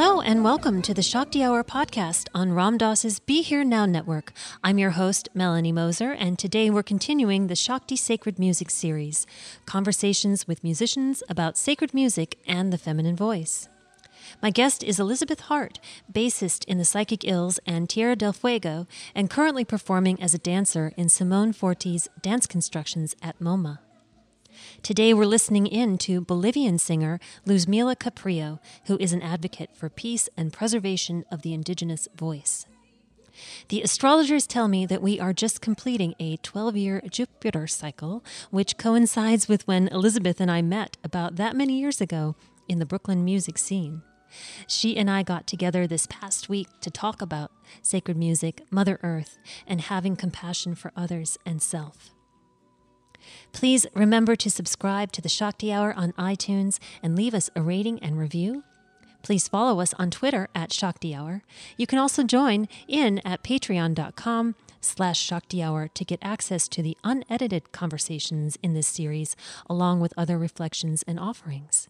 Hello and welcome to the Shakti Hour podcast on Ram Dass's Be Here Now network. I'm your host, Melanie Moser, and today we're continuing the Shakti Sacred Music series conversations with musicians about sacred music and the feminine voice. My guest is Elizabeth Hart, bassist in the Psychic Ills and Tierra del Fuego, and currently performing as a dancer in Simone Forti's dance constructions at MoMA. Today we're listening in to Bolivian singer Luzmila Carpio, who is an advocate for peace and preservation of the indigenous voice. The astrologers tell me that we are just completing a 12 year Jupiter cycle, which coincides with when Elizabeth and I met about that many years ago in the Brooklyn music scene. She and I got together this past week to talk about sacred music, Mother Earth, and having compassion for others and self. Please remember to subscribe to the Shakti Hour on iTunes and leave us a rating and review. Please follow us on Twitter at Shakti Hour. You can also join in at patreon.com slash Shakti Hour to get access to the unedited conversations in this series, along with other reflections and offerings.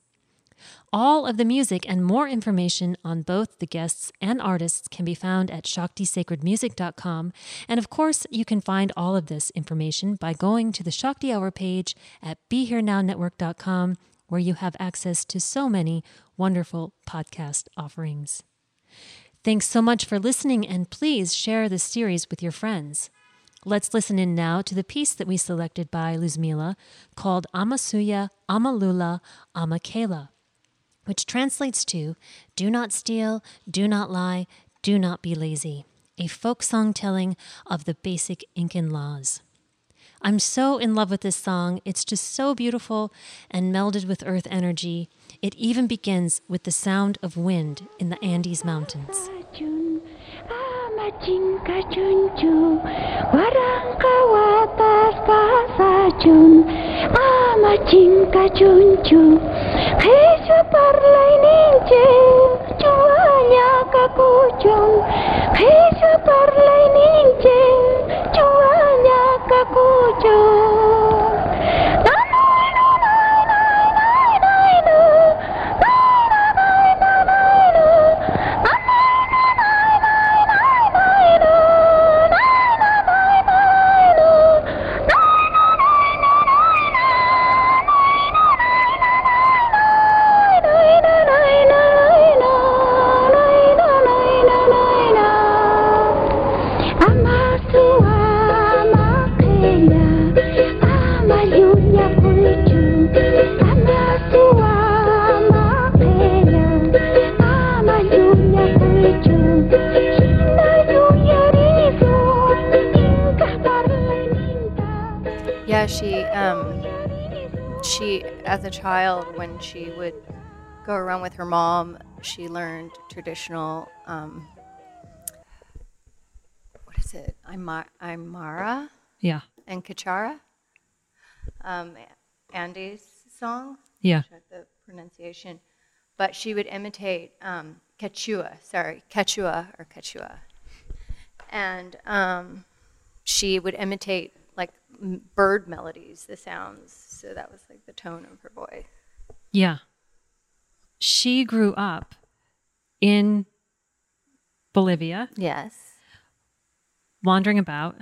All of the music and more information on both the guests and artists can be found at ShaktiSacredMusic.com. And of course, you can find all of this information by going to the Shakti Hour page at BeHereNowNetwork.com, where you have access to so many wonderful podcast offerings. Thanks so much for listening, and please share this series with your friends. Let's listen in now to the piece that we selected by Luzmila called Amasuya Amalula Amakela which translates to Do not steal, do not lie, do not be lazy, a folk song telling of the basic Incan laws. I'm so in love with this song. It's just so beautiful and melded with earth energy. It even begins with the sound of wind in the Andes Mountains. Hei parla en inchel, chuanya kakuchon. Jesús parla en inchel, chuanya kakuchon. As a child, when she would go around with her mom, she learned traditional. Um, what is it? Aymara. Yeah. And Kachara. Um, Andy's song. Yeah. The pronunciation, but she would imitate um, Quechua. Sorry, Quechua or Quechua, and um, she would imitate like m- bird melodies, the sounds. So that was like the tone of her voice. Yeah. She grew up in Bolivia, Yes. wandering about,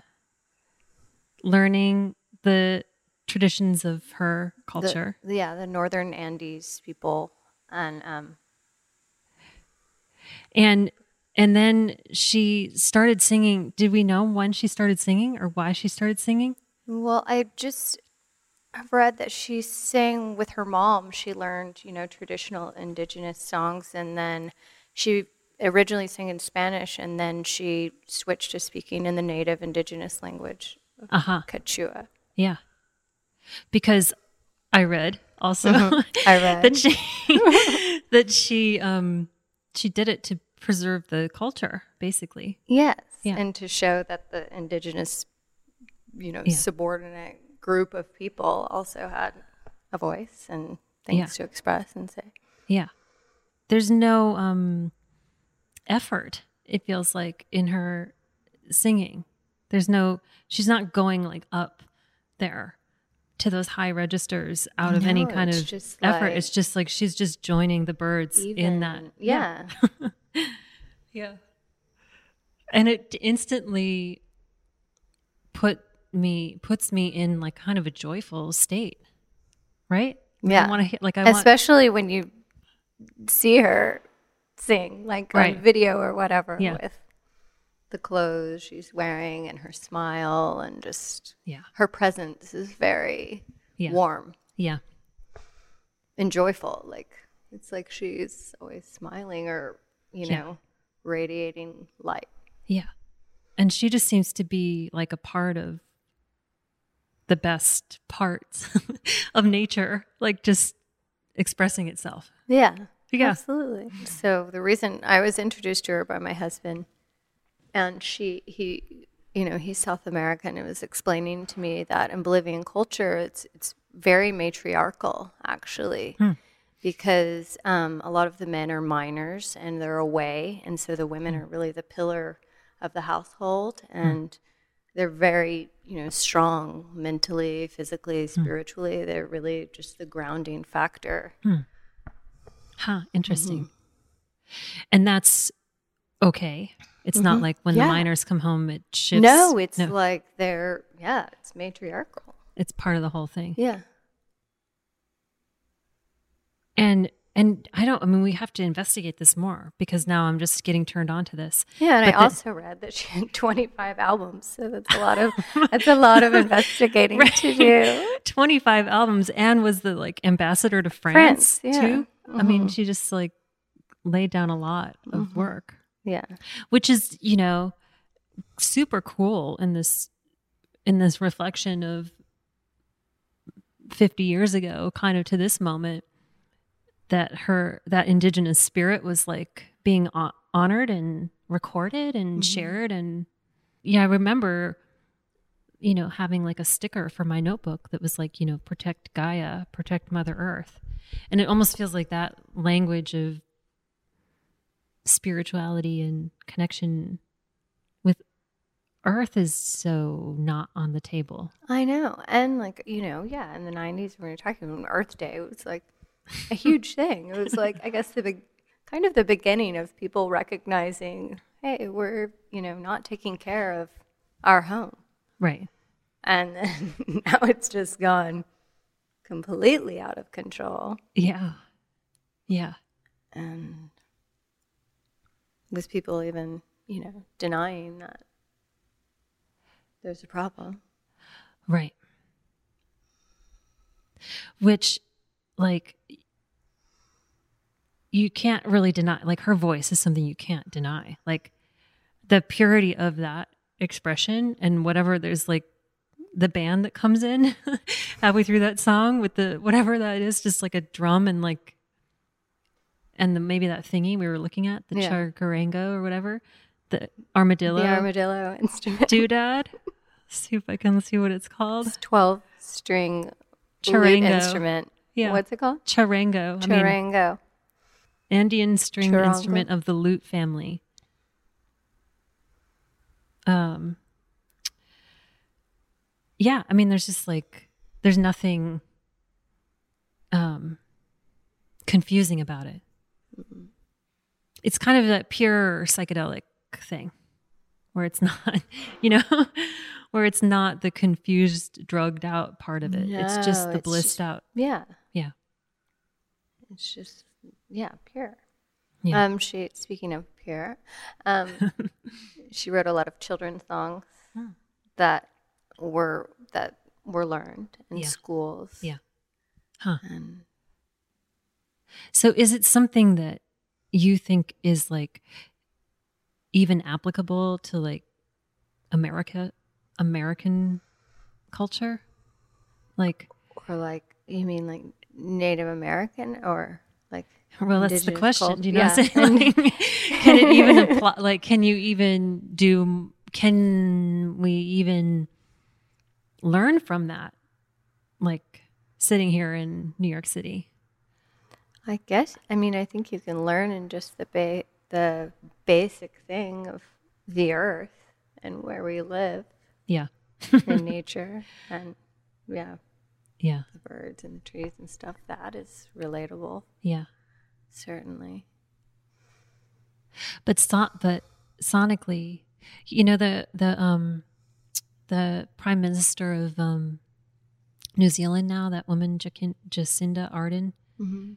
learning the traditions of her The- culture. yeah, the northern Andes people, and um, and and then she started singing. Did we know when she started singing or why she started singing? well, I just I've read that she sang with her mom. She learned, you know, traditional indigenous songs, and then she originally sang in Spanish, and then she switched to speaking in the native indigenous language, Uh-huh. Quechua. Yeah. Because I read also I read. that she that she um she did it to preserve the culture basically. Yes, Yeah. and to show that the indigenous, you know, Yeah. subordinate group of people also had a voice and things Yeah. to express and say. Yeah. There's no um effort it feels like in her singing. There's no she's not going like up there to those high registers out of any kind of effort. like- it's just like she's just joining the birds in that. Even- yeah. Yeah. And it instantly put me puts me in like kind of a joyful state. Right? Yeah. I want to like I want Especially when you see her sing, like Right. on video or whatever, Yeah. with the clothes she's wearing and her smile and just Yeah. her presence is very Yeah. warm Yeah. and joyful. Like it's like she's always smiling or you Yeah. know radiating light. Yeah. And she just seems to be like a part of the best parts of nature, like just expressing itself. Yeah. Yeah. Absolutely. So the reason I was introduced to her by my husband and she he you know, he's South American and was explaining to me that in Bolivian culture it's it's very matriarchal actually. Because um, a lot of the men are miners and they're away, and so the women are really the pillar of the household, and they're very, you know, strong mentally, physically, hmm. spiritually. They're really just the grounding factor. Hmm. Huh, interesting. Mm-hmm. And that's okay. It's not mm-hmm. like when Yeah. the miners come home, it shifts. No, it's like they're yeah, it's matriarchal. it's part of the whole thing. Yeah. And and I don't. I mean, we have to investigate this more because now I'm just getting turned on to this. Yeah, and But I the- also read that she had 25 albums, so that's a lot of that's a lot of investigating to do. 25 albums and was the like ambassador to France, France, yeah. too. I mean, mm-hmm. she just like laid down a lot of mm-hmm. work, Yeah. which is, you know, super cool in this in this reflection of 50 years ago kind of to this moment that her that indigenous spirit was like being honored and recorded and mm-hmm. shared and yeah, I remember you know, having like a sticker for my notebook that was like, you know, protect Gaia, protect Mother Earth. And it almost feels like that language of spirituality and connection with Earth is so not on the table. I know. And like, you know, yeah, in the 90s when we were talking about Earth Day, it was like a huge thing. It was like I guess the big kind of the beginning of people recognizing, hey, we're, you know, not taking care of our home. Right. And then now it's just gone completely out of control. Yeah. Yeah. and with people even you know denying that there's a problem Right. Which, like, you can't really deny, like, her voice is something you can't deny. Like, the purity of that expression and whatever there's like the band that comes in halfway through that song with the whatever that is, just like a drum and like, and the, maybe that thingy we were looking at, the Yeah. or whatever, the armadillo, the armadillo instrument doodad. see if I can see what it's called. 12 string Charango. instrument Yeah. what's it called Charango. I mean, charango Andean string Charango. instrument of the lute family. Um, yeah, I mean, there's just like there's nothing um confusing about it. It's kind of that pure psychedelic thing where it's not, you know, where it's not the confused, drugged out part of it. it's just the it's blissed just- out. Yeah. Yeah. It's just yeah, pure. Yeah. Um, she speaking of pure, um, she wrote a lot of children's songs Hmm. that were that were learned in Yeah. schools. Yeah. Huh. And So is it something that you think is like even applicable to like America, American culture? Like, or like you mean like Native American or like well, that's the question. cult- Do you know what yeah. I'm saying? Like, can it even apply? Like, can you even do, can we even learn from that? Like sitting here in New York City. I guess. I mean, I think you can learn in just the ba- the basic thing of the earth and where we live Yeah. in nature, and yeah, Yeah. the birds and the trees and stuff. That is relatable, Yeah. certainly. but so, but sonically you know the the um the prime minister of um new zealand now that woman Jac- jacinda ardern Mm-hmm.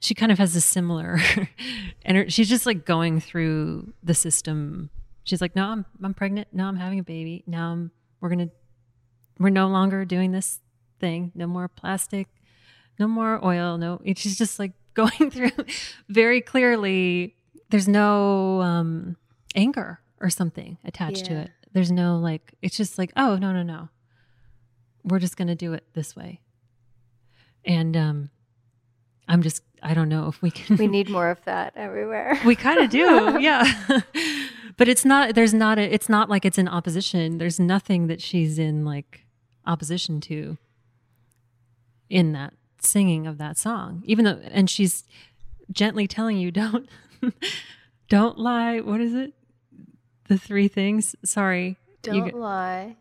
she kind of has a similar and she's just like going through the system she's like no i'm i'm pregnant now i'm having a baby now i'm we're gonna we're no longer doing this thing. No more plastic no more oil no she's just like going through very clearly. There's no um anger or something attached to it. There's no like it's just like oh no no no. We're just gonna do it this way. And um i'm just i don't know if we can We need more of that everywhere. we kind of do yeah. But it's not there's not a, it's not like it's in opposition. There's nothing that she's in like opposition to in that singing of that song even though and she's gently telling you don't don't lie what is it the three things sorry Don't get- lie.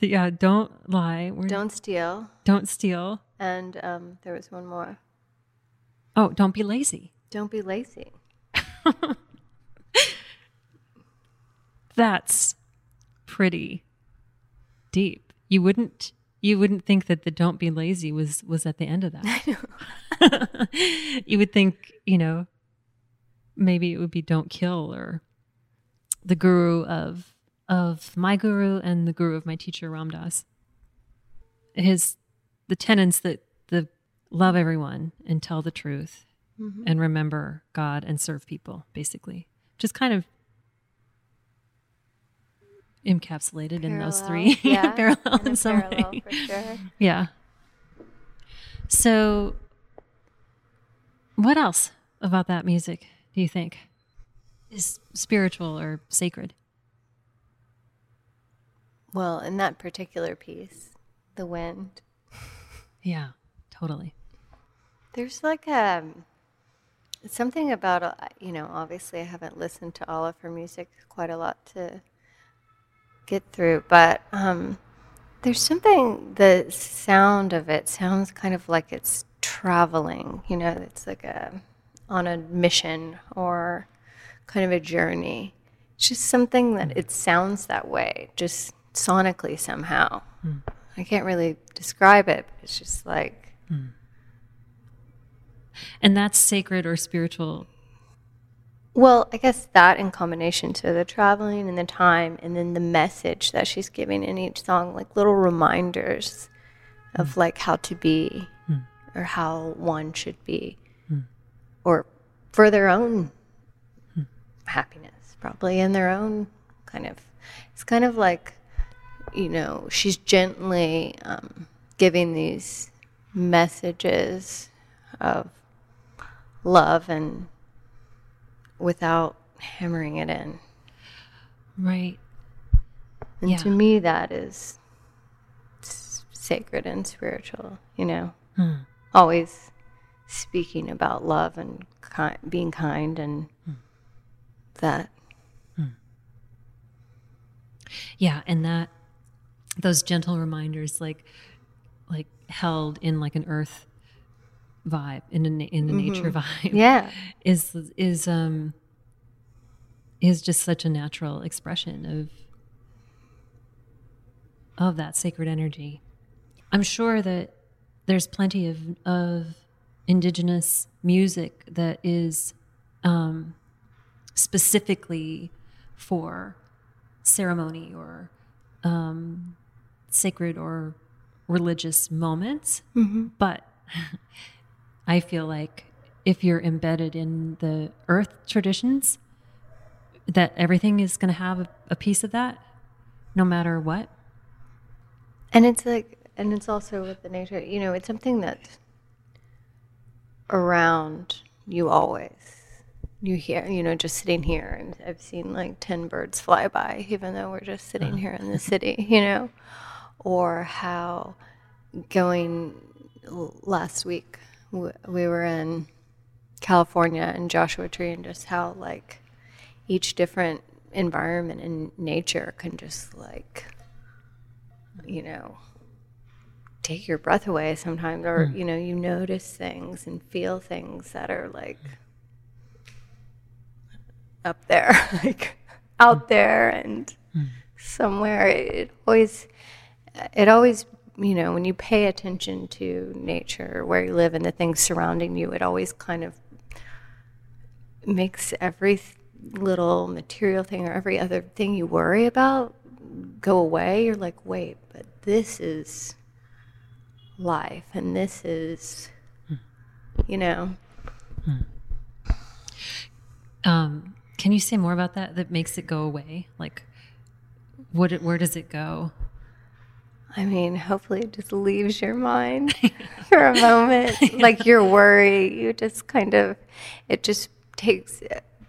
yeah don't lie We're- Don't steal. don't steal And um, there was one more. oh don't be lazy Don't be lazy. that's pretty deep. You wouldn't you wouldn't think that the don't be lazy was was at the end of that. you would think, you know, maybe it would be don't kill or the guru of of my guru and the guru of my teacher Ram Dass. His the tenets that the love everyone and tell the truth mm-hmm. and remember God and serve people, basically. Just kind of encapsulated in those three Yeah, parallel in, some parallel way. for sure. Yeah. So, what else about that music do you think is spiritual or sacred? Well, in that particular piece, the wind, Yeah, totally. there's like a something about uh, you know. Obviously, I haven't listened to all of her music quite a lot to get through, but um, there's something. The sound of it sounds kind of like it's traveling. You know, it's like a on a mission or kind of a journey. It's just something that hmm. it sounds that way, just sonically somehow. Hmm. I can't really describe it, but it's just like hmm. And that's sacred or spiritual. Well, I guess that in combination to the traveling and the time and then the message that she's giving in each song, like little reminders of hmm. like how to be hmm. or how one should be hmm. or for their own happiness, probably in their own kind of. It's kind of like, you know, she's gently um, giving these messages of love and without hammering it in. Right. And Yeah. to me, that is sacred and spiritual, you know. Hmm. Always speaking about love and ki- being kind and hmm. that. Hmm. Yeah, and that those gentle reminders, like like held in like an earth vibe, in a in a nature vibe, Mm-hmm. Yeah. is is um is just such a natural expression of of that sacred energy. I'm sure that there's plenty of of indigenous music that is um, specifically for ceremony or um, sacred or religious moments. But I feel like if you're embedded in the earth traditions, that everything is going to have a, piece of that, no matter what. And it's like, and it's also with the nature, you know, it's something that's around you always. You hear, you know, just sitting here, and I've seen like 10 birds fly by, even though we're just sitting uh-huh. here in the city, you know, or how going last week, we were in California and Joshua Tree, and just how like each different environment and nature can just like you know take your breath away sometimes or hmm. you know you notice things and feel things that are like up there like out hmm. there and hmm. somewhere. It always it always you know when you pay attention to nature where you live and the things surrounding you it always kind of makes every little material thing or every other thing you worry about go away. You're like, wait, but this is life, and this is, you know, Um, can you say more about that? That makes it go away. Like, what? Where does it go? I mean, hopefully it just leaves your mind for a moment. Like your worry, you just kind of, it just takes,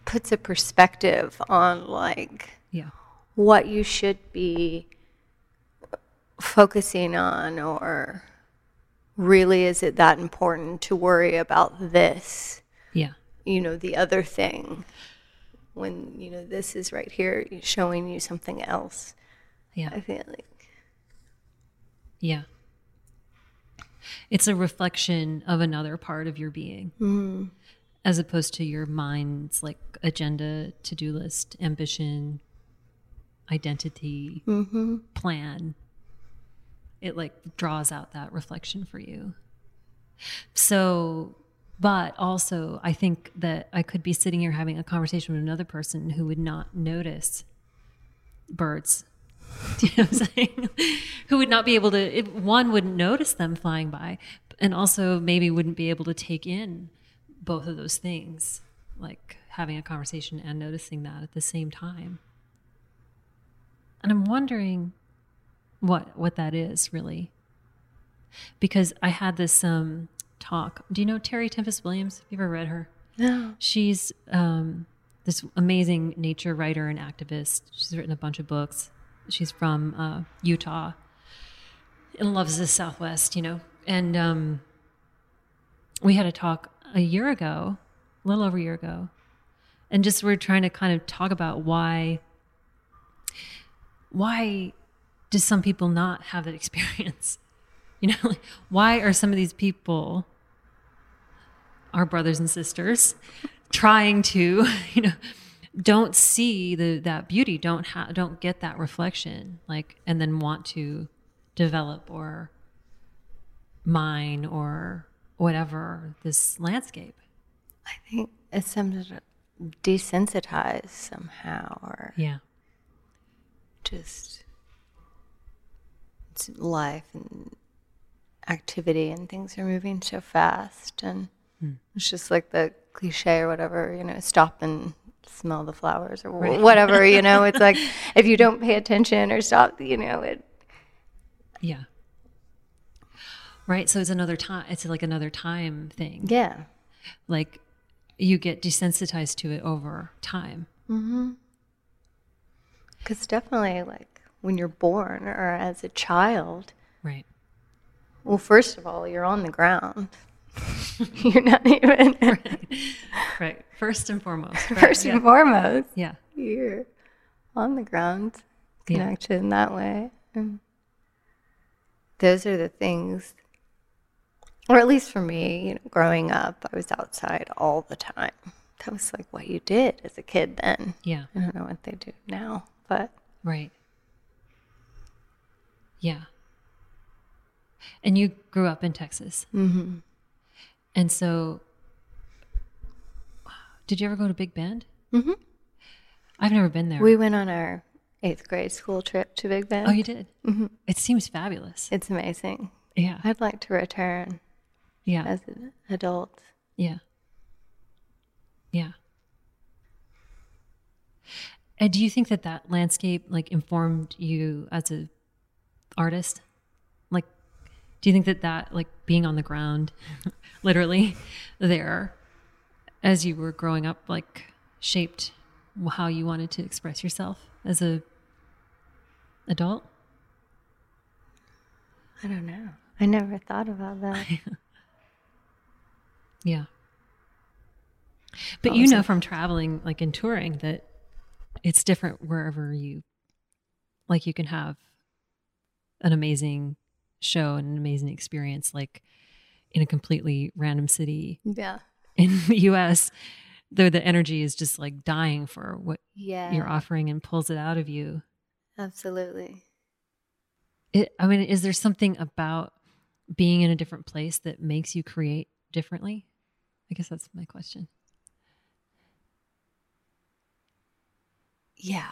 puts a perspective on like, Yeah. what you should be focusing on or really is it that important to worry about this Yeah. you know the other thing when you know this is right here showing you something else Yeah. i feel like Yeah. It's a reflection of another part of your being, mm-hmm. as opposed to your mind's like agenda, to do list, ambition, identity, mm-hmm. plan. It like draws out that reflection for you. So, but also, I think that I could be sitting here having a conversation with another person who would not notice birds do you know what I'm saying? Who would not be able to, it, one wouldn't notice them flying by, and also maybe wouldn't be able to take in both of those things, like having a conversation and noticing that at the same time. And I'm wondering what what that is really, because I had this um, talk. Do you know Terry Tempest Williams? Have you ever read her? no She's um, this amazing nature writer and activist. She's written a bunch of books. She's from uh, Utah and loves the Southwest, you know. And um, we had a talk a year ago, a little over a year ago, and just we're trying to kind of talk about why why do some people not have that experience? You know, like, why are some of these people our brothers and sisters trying to you know don't see the that beauty don't ha- don't get that reflection like and then want to develop or mine or whatever this landscape. I think it's something to desensitize somehow or yeah. just it's life and activity and things are moving so fast and hmm. it's just like the cliche or whatever you know stop and smell the flowers or wh- whatever you know? It's like if you don't pay attention or stop you know it yeah. Right so it's another time it's like another time thing. Yeah. Like you get desensitized to it over time. Mm-hmm. Because definitely like when you're born or as a child right. Well first of all you're on the ground. You're not even right first and foremost right, first yeah. and foremost yeah you're on the ground Yeah. that way and those are the things, or at least for me, you know, growing up, I was outside all the time. That was like what you did as a kid then. Yeah. I don't know what they do now, but Right. Yeah. And you grew up in Texas. Mm-hmm. And so, did you ever go to Big Bend? Mm-hmm. I've never been there. we went on our eighth grade school trip to Big Bend. oh, you did? Mm-hmm. It seems fabulous. It's amazing. yeah. I'd like to return Yeah. as an adult. Yeah. Yeah. And do you think that that landscape like informed you as a artist? Like, do you think that that like being on the ground, literally there, as you were growing up, like shaped how you wanted to express yourself as a adult? I don't know. I never thought about that. Yeah. But you know from traveling, like in touring, that it's different wherever you, like, you can have an amazing show and an amazing experience, like in a completely random city yeah. In the US, though the energy is just like dying for what Yeah. you're offering and pulls it out of you. Absolutely. It, I mean, is there something about being in a different place that makes you create differently? I guess that's my question. Yeah.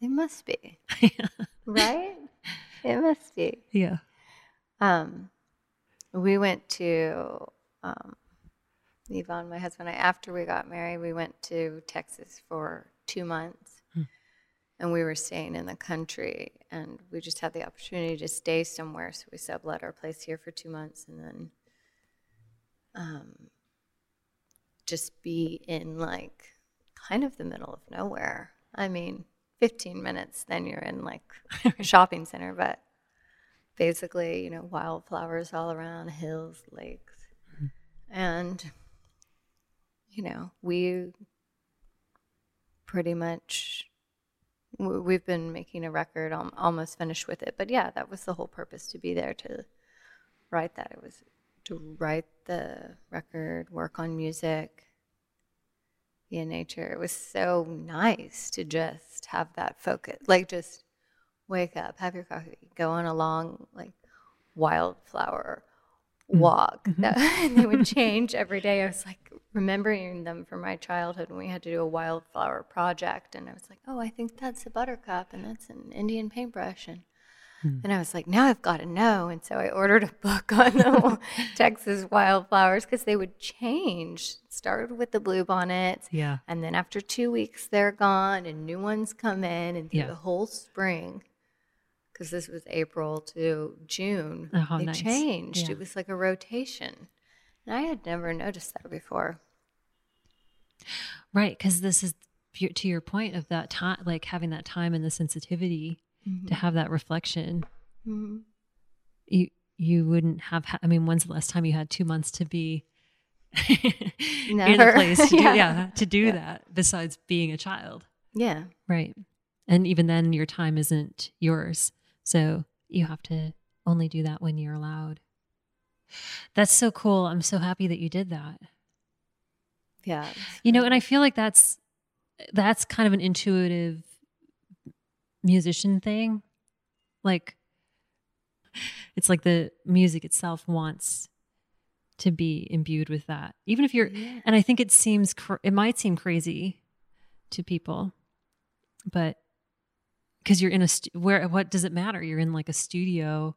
It must be. right? It must be. Yeah. Um, we went to um, Yvonne, my husband, and I, after we got married, we went to Texas for two months. And we were staying in the country, and we just had the opportunity to stay somewhere. So we sublet our place here for two months and then um, just be in like kind of the middle of nowhere. I mean, 15 minutes, then you're in like a shopping center, but basically, you know, wildflowers all around, hills, lakes. And, you know, we pretty much, we've been making a record, al- almost finished with it. But yeah, that was the whole purpose to be there to write that. It was to write the record, work on music, be in nature. It was so nice to just have that focus, like just wake up, have your coffee, go on a long like wildflower mm-hmm. walk. That, mm-hmm. and they would change every day. I was like remembering them from my childhood when we had to do a wildflower project, and I was like, oh, I think that's a buttercup, and that's an Indian paintbrush, and hmm. and I was like, now I've got to know. And so I ordered a book on the Texas wildflowers because they would change. Started with the bluebonnets. Yeah. And then after two weeks, they're gone and new ones come in. And through Yeah. the whole spring, because this was April to June, Oh, they nice. changed. Yeah. It was like a rotation. And I had never noticed that before. Right, because this is to your point of that time, like having that time and the sensitivity to have that reflection. Mhm. You you wouldn't have. Ha- I mean, when's the last time you had two months to be in a place to do, Yeah. yeah. to do that? Besides being a child, Yeah. right? And even then, your time isn't yours, so you have to only do that when you're allowed. That's so cool. I'm so happy that you did that. Yeah. you know and i feel like that's that's kind of an intuitive musician thing like it's like the music itself wants to be imbued with that even if you're Yeah. and i think it seems it might seem crazy to people but because you're in a stu- where what does it matter you're in like a studio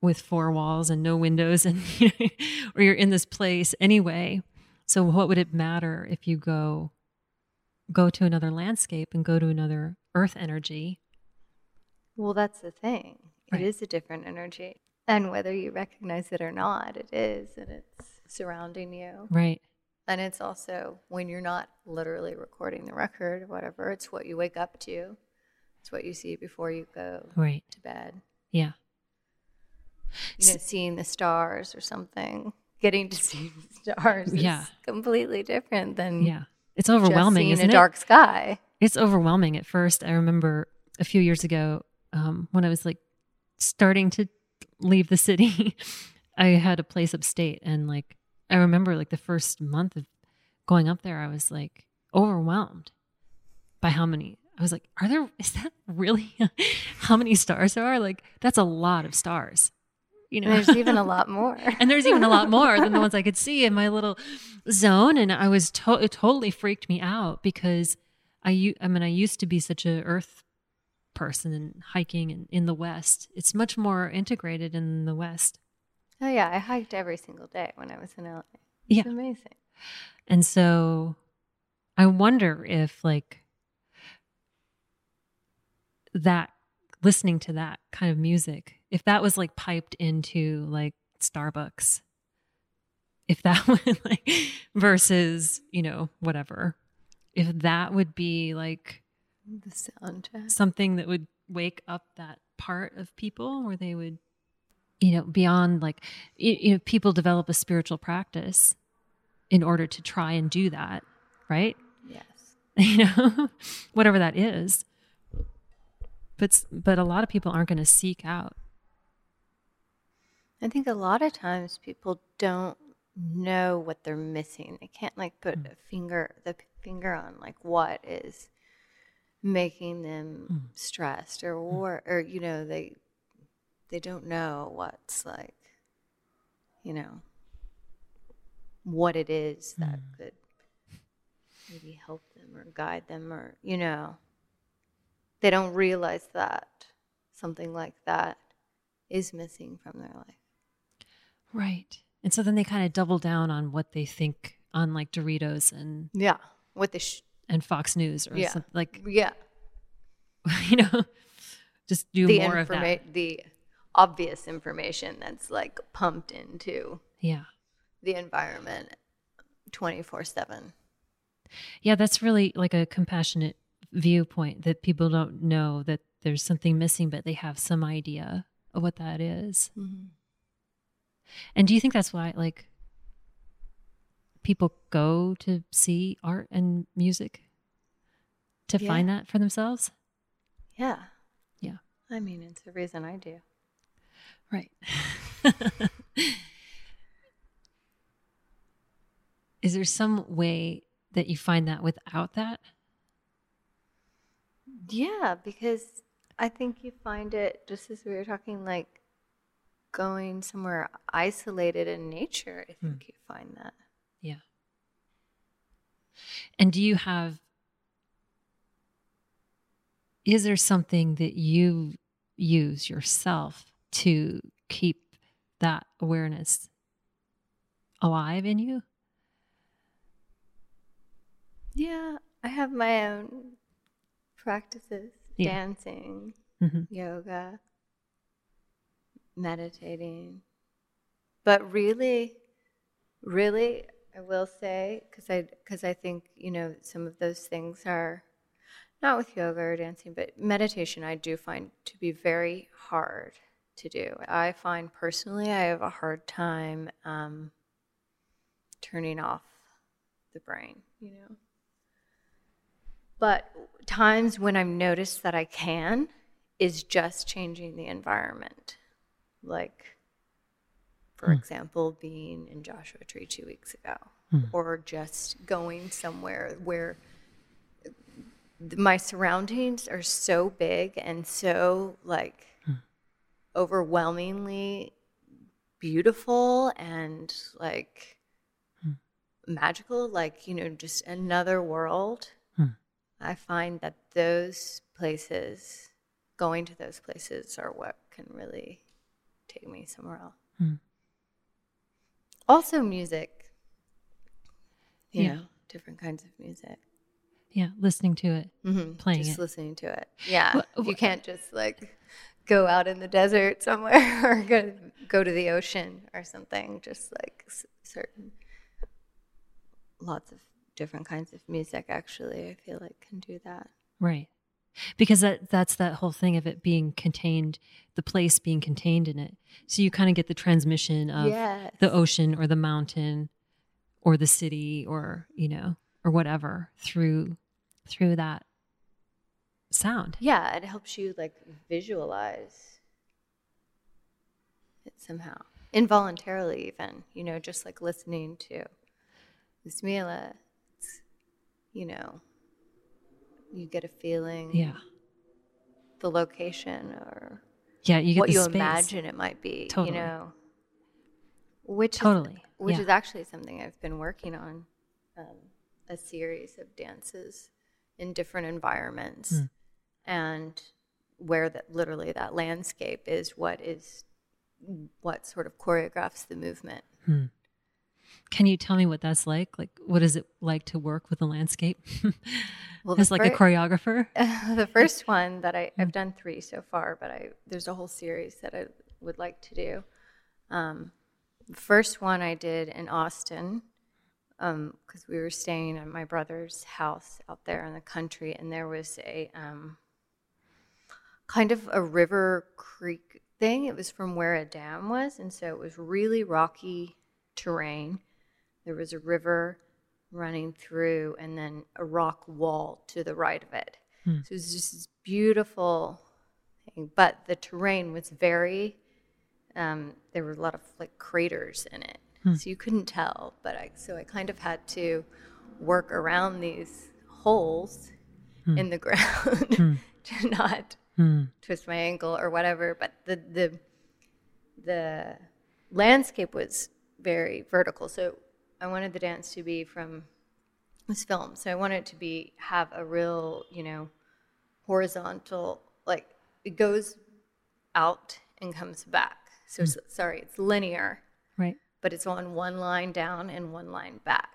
with four walls and no windows and or you're in this place anyway so what would it matter if you go go to another landscape and go to another earth energy Well, that's the thing. Right. It is a different energy. And whether you recognize it or not, it is. And it's surrounding you. right And it's also when you're not literally recording the record or whatever, it's what you wake up to. It's what you see before you go right to bed. yeah You know, seeing the stars or something. Getting to see the stars is Yeah. completely different than yeah it's just overwhelming seeing isn't a it dark sky. it's overwhelming at first i remember a few years ago um, when i was like starting to leave the city. I had a place upstate and like I remember like the first month of going up there I was like overwhelmed by how many I was like, are there is that really how many stars there are? Like that's a lot of stars. You know, And there's even a lot more. and there's even a lot more than the ones I could see in my little zone. And I was to- it totally freaked me out because I, I mean, I used to be such a earth person and hiking and in the West. It's much more integrated in the West. oh yeah, I hiked every single day when I was in LA. Yeah. Amazing. And so I wonder if like that listening to that kind of music, if that was like piped into like Starbucks, if that would like versus, you know, whatever, if that would be like The soundtrack. something that would wake up that part of people where they would you know beyond like you, you know people develop a spiritual practice in order to try and do that right Yes. you know whatever that is but but a lot of people aren't going to seek out. I think a lot of times people don't know what they're missing. They can't like put mm. a finger the p- finger on like what is making them mm. stressed or mm. or or you know they they don't know what's like you know what it is that could maybe help them or guide them or you know they don't realize that something like that is missing from their life. right and so then they kind of double down on what they think on like doritos and Yeah, what they sh- and fox news or Yeah. something like yeah you know just do the more of that the obvious information that's like pumped into yeah the environment 24/7. Yeah, that's really like a compassionate viewpoint that people don't know that there's something missing, but they have some idea of what that is. Mm-hmm. And do you think that's why, like, people go to see art and music to Yeah. find that for themselves? Yeah. Yeah. I mean, it's the reason I do. Right. Is there some way that you find that without that? Yeah, because I think you find it just as we were talking like going somewhere isolated in nature. I hmm. think you find that. Yeah. And do you have, is there something that you use yourself to keep that awareness alive in you? Yeah, I have my own practices, Yeah. dancing, Mhm. yoga, meditating. But really, really, I will say, because I, cause I think, you know, some of those things are not with yoga or dancing, but meditation I do find to be very hard to do. I find personally I have a hard time um, turning off the brain, you know. But times when I've noticed that I can is just changing the environment. Like, for hmm. example, being in Joshua Tree two weeks ago, hmm. or just going somewhere where my surroundings are so big and so like hmm. overwhelmingly beautiful and like magical, like, you know, just another world. I find that those places, going to those places, are what can really take me somewhere else. Also, music. You Yeah. know, different kinds of music. Yeah, listening to it, hmm playing just it. listening to it. Yeah, Wha- you can't just like go out in the desert somewhere or go go to the ocean or something. Just like s- certain, lots of different kinds of music. Actually, I feel like can do that. Right. Because that that's that whole thing of it being contained, the place being contained in it. So you kind of get the transmission of Yes. the ocean or the mountain or the city or, you know, or whatever through through that sound. Yeah, it helps you like visualize. it somehow involuntarily, even you know, just like listening to Luzmila, you know, you get a feeling, Yeah. the location or Yeah. You get what you space. imagine it might be, Totally. you know, which Totally, is, which yeah. is actually something I've been working on, um, a series of dances in different environments, Hmm. and where that literally that landscape is what is what sort of choreographs the movement. Can you tell me what that's like? Like, what is it like to work with the landscape Well, as like a choreographer? the first one that I, I've done three so far, but I there's a whole series that I would like to do. Um, the first one I did in Austin because we were staying at my brother's house out there in the country, and there was a um, kind of a river creek thing. It was from where a dam was, and so it was really rocky terrain. There was a river running through, and then a rock wall to the right of it. Hmm. So it was just this beautiful thing, but the terrain was very. Um, there were a lot of like craters in it, hmm. so you couldn't tell. But I so I kind of had to work around these holes hmm. in the ground to not twist my ankle or whatever. But the the the landscape was very vertical, so I wanted the dance to be from this film. So I wanted it to be have a real, you know, horizontal like it goes out and comes back. So hmm. it's, sorry, it's linear Right. but it's on one line down and one line back.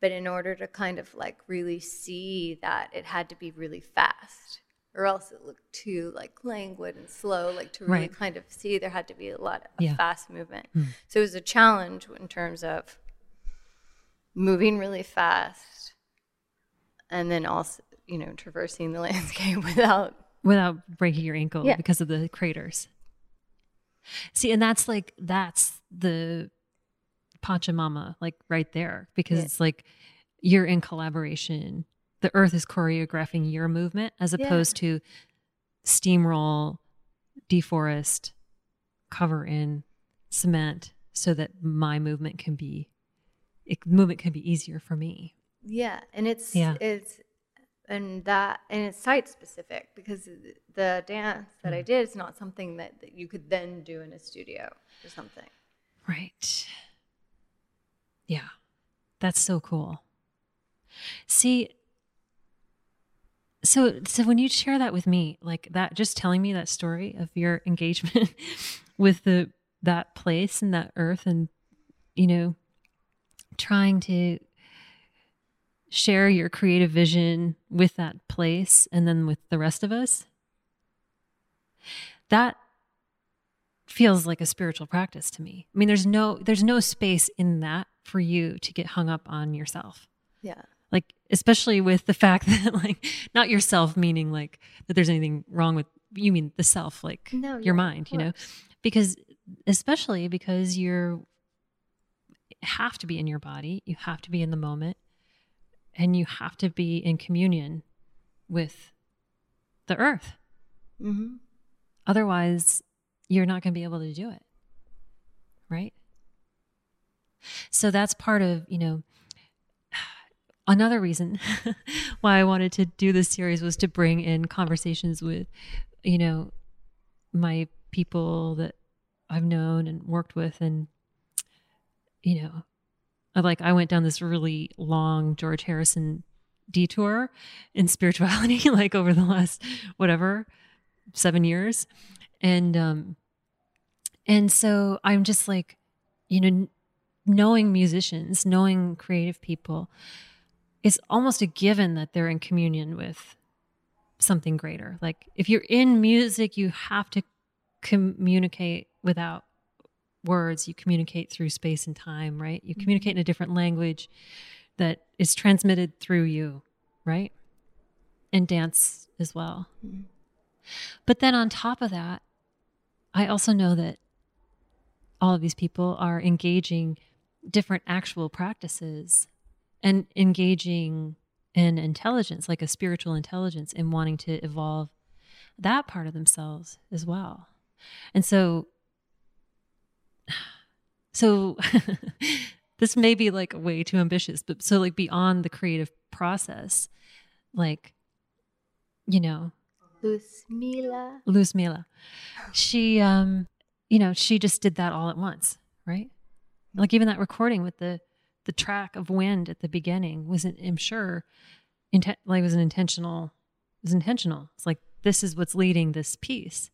But in order to kind of like really see that, it had to be really fast, or else it looked too like languid and slow. Like to really Right. kind of see, there had to be a lot of Yeah. fast movement. Hmm. So it was a challenge in terms of moving really fast, and then also you know traversing the landscape without Without breaking your ankle Yeah. because of the craters. See, and that's like, that's the Pachamama, like right there, because Yeah. it's like you're in collaboration. The earth is choreographing your movement as Yeah. opposed to steamroll, deforest, cover in cement so that my movement can be it, movement can be easier for me. Yeah, and it's Yeah. it's and that and it's site specific because the dance that I mm. did is not something that, that you could then do in a studio or something. Right. Yeah. That's so cool. See, so so when you share that with me, like that just telling me that story of your engagement with the that place and that earth and you know trying to share your creative vision with that place and then with the rest of us that feels like a spiritual practice to me. I mean, there's no there's no space in that for you to get hung up on yourself. Yeah. Like especially with the fact that like not yourself meaning like that there's anything wrong with you mean the self like No, your yeah, mind, you know. Because especially because you're have to be in your body, you have to be in the moment and you have to be in communion with the earth. Mm-hmm. Otherwise, you're not going to be able to do it. Right? So that's part of, you know, another reason why I wanted to do this series was to bring in conversations with, you know, my people that I've known and worked with and you know, like I went down this really long George Harrison detour in spirituality like over the last whatever 7 years and um and so I'm just like you know knowing musicians, knowing creative people it's almost a given that they're in communion with something greater. Like if you're in music, you have to communicate without words. You communicate through space and time, right? You mm-hmm. communicate in a different language that is transmitted through you, right? And dance as well. Mm-hmm. But then on top of that, I also know that all of these people are engaging different actual practices and engaging in intelligence, like a spiritual intelligence, and wanting to evolve that part of themselves as well. And so so this may be like way too ambitious, but so like beyond the creative process, like, you know, Luzmila. Luz Mila, she, um, you know, she just did that all at once, right? Like even that recording with the the track of wind at the beginning wasn't, I'm sure, inten- like was an intentional. It was intentional. It's like this is what's leading this piece,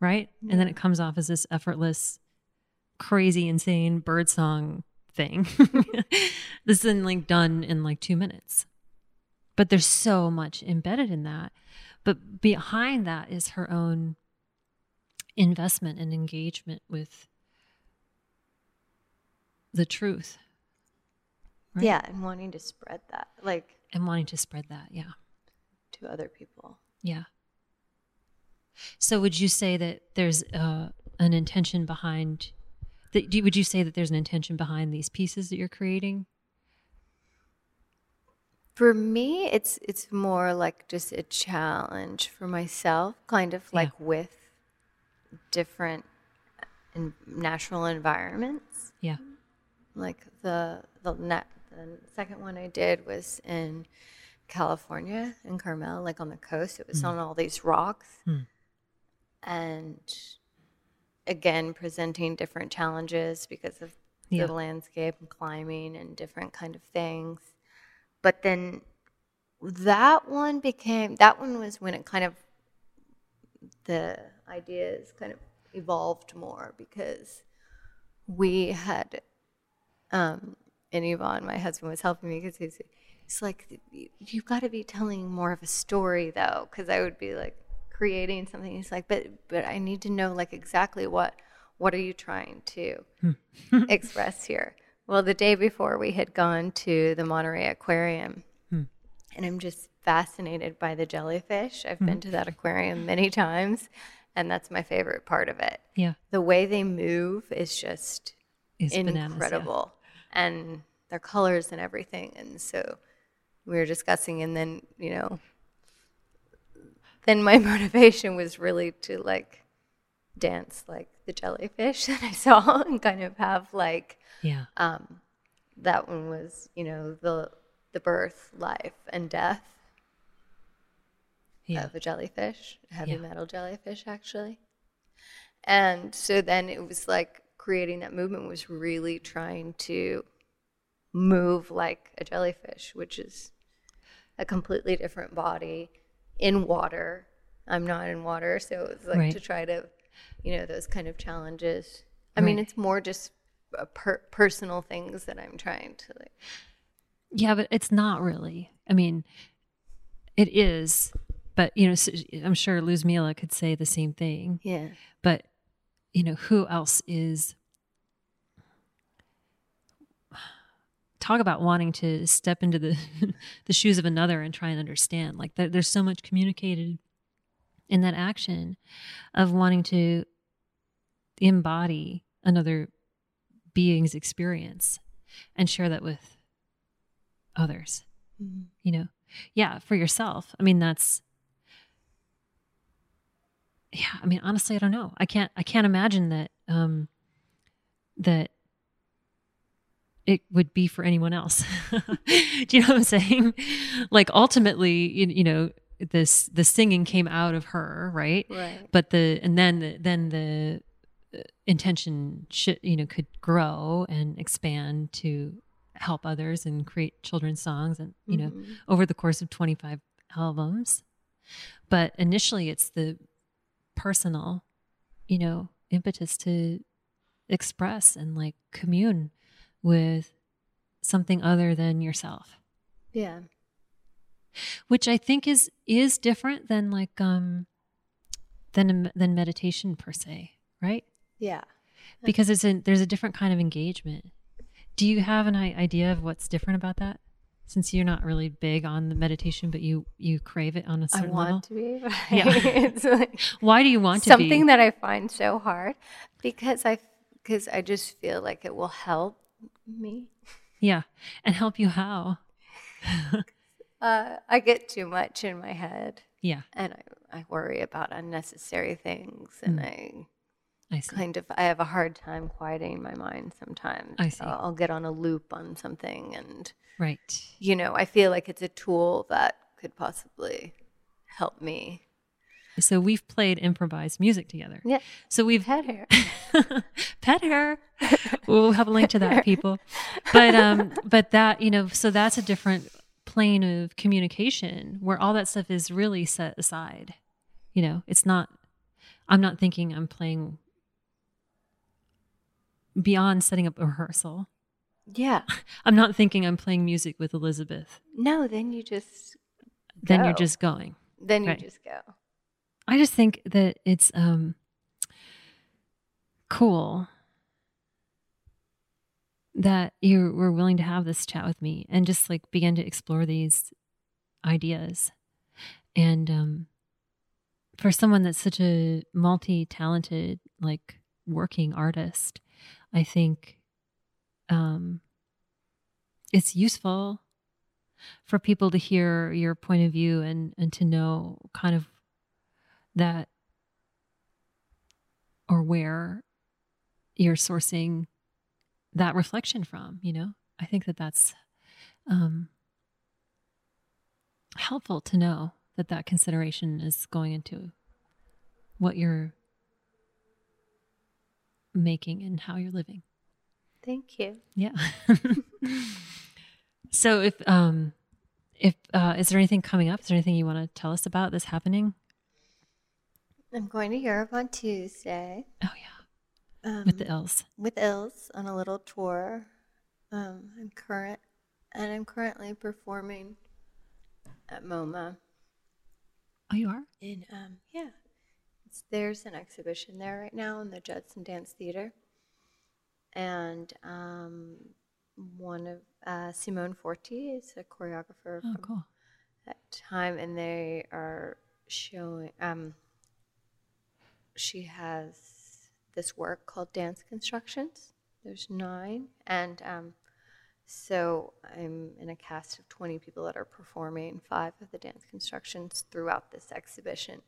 right? And then it comes off as this effortless, crazy, insane bird song thing. this is like done in like two minutes. But there's so much embedded in that. But behind that is her own investment and engagement with the truth Right. Yeah, and wanting to spread that like and wanting to spread that. Yeah. to other people. Yeah. So would you say that there's uh, an intention behind that would you say that there's an intention behind these pieces that you're creating? For me, it's it's more like just a challenge for myself, kind of like with different uh, in natural environments. Yeah. Like the the net, the second one I did was in California in Carmel, like on the coast. It was hmm. on all these rocks, hmm. and again presenting different challenges because of Yeah. the landscape and climbing and different kind of things. But then that one became that one was when it kind of the ideas kind of evolved more because we had um and Yvonne, my husband, was helping me because he's, he's like, you've got to be telling more of a story though, because I would be like creating something. He's like, but but I need to know like exactly what what are you trying to hmm. express here. Well, the day before we had gone to the Monterey Aquarium, hmm. and I'm just fascinated by the jellyfish. I've hmm. been to that aquarium many times, and that's my favorite part of it. Yeah. The way they move is just Is bananas, yeah. incredible and their colors and everything and so we were discussing and then you know then my motivation was really to like dance like the jellyfish that i saw and kind of have like Yeah. um that one was you know the the birth life and death Yeah. of a jellyfish, a heavy Yeah. metal jellyfish, actually. And so then it was like creating that movement was really trying to move like a jellyfish, which is a completely different body in water. I'm not in water, so it's like Right. to try to, you know, those kind of challenges. I mean, it's more just uh, per- personal things that I'm trying to like. Yeah, but it's not really. I mean, it is, but you know, I'm sure Luzmila could say the same thing. Yeah. But you know, who else is? Talk about wanting to step into the the shoes of another and try and understand. Like there, there's so much communicated in that action of wanting to embody another being's experience and share that with others you know? Yeah for yourself. I mean that's yeah i mean honestly i don't know. I can't i can't imagine that um that it would be for anyone else. Do you know what i'm saying? Like ultimately you, you know this the singing came out of her right? Right. but the and then the, then the uh, intention should you know could grow and expand to help others and create children's songs and you know over the course of 25 albums. But initially it's the personal you know impetus to express and like commune with something other than yourself Yeah. which i think is is different than like um than than meditation per se right Yeah. because it's a, there's a different kind of engagement do you have an idea of what's different about that since you're not really big on the meditation but you you crave it on a certain level. I want level to be. Right? Yeah. it's like why do you want to be something be that I find so hard because I because I just feel like it will help me. yeah and help you how Uh, I get too much in my head yeah and I, I worry about unnecessary things and Mm. I I see. kind of I have a hard time quieting my mind sometimes. I see. I'll, I'll get on a loop on something and Right. you know, I feel like it's a tool that could possibly help me. So we've played improvised music together. Yeah. So we've Head hair. pet her. we'll have a link to that, people. But um, but that you know, so that's a different plane of communication where all that stuff is really set aside. You know, it's not. I'm not thinking I'm playing beyond setting up a rehearsal. Yeah. I'm not thinking I'm playing music with Elizabeth. No, then you just Then you're just going. then you Right. just go. I just think that it's um cool that you were willing to have this chat with me and just like begin to explore these ideas. And um for someone that's such a multi-talented like working artist, I think um it's useful for people to hear your point of view and and to know kind of that or where you're sourcing that reflection from you know? I think that that's um helpful to know that that consideration is going into what you're making and how you're living. Thank you. yeah. So if um if uh is there anything coming up? Is there anything you want to tell us about that's happening? I'm going to Europe on Tuesday. Oh yeah um, with the ills with Ills on a little tour. Um, I'm current, and I'm currently performing at MoMA. oh you are In um, yeah, it's, there's an exhibition there right now in the Judson Dance Theater, and um, one of uh, Simone Forti is a choreographer oh cool that time, and they are showing. Um, she has this work called Dance Constructions. There's nine, and um, so I'm in a cast of 20 people that are performing five of the dance constructions throughout this exhibition.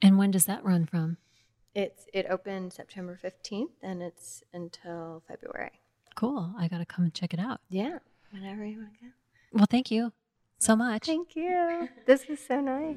and when does that run from It's it opened September 15th, and it's until February. cool i gotta come and check it out Yeah, whenever you want to go. well thank you so much Thank you. This was so nice.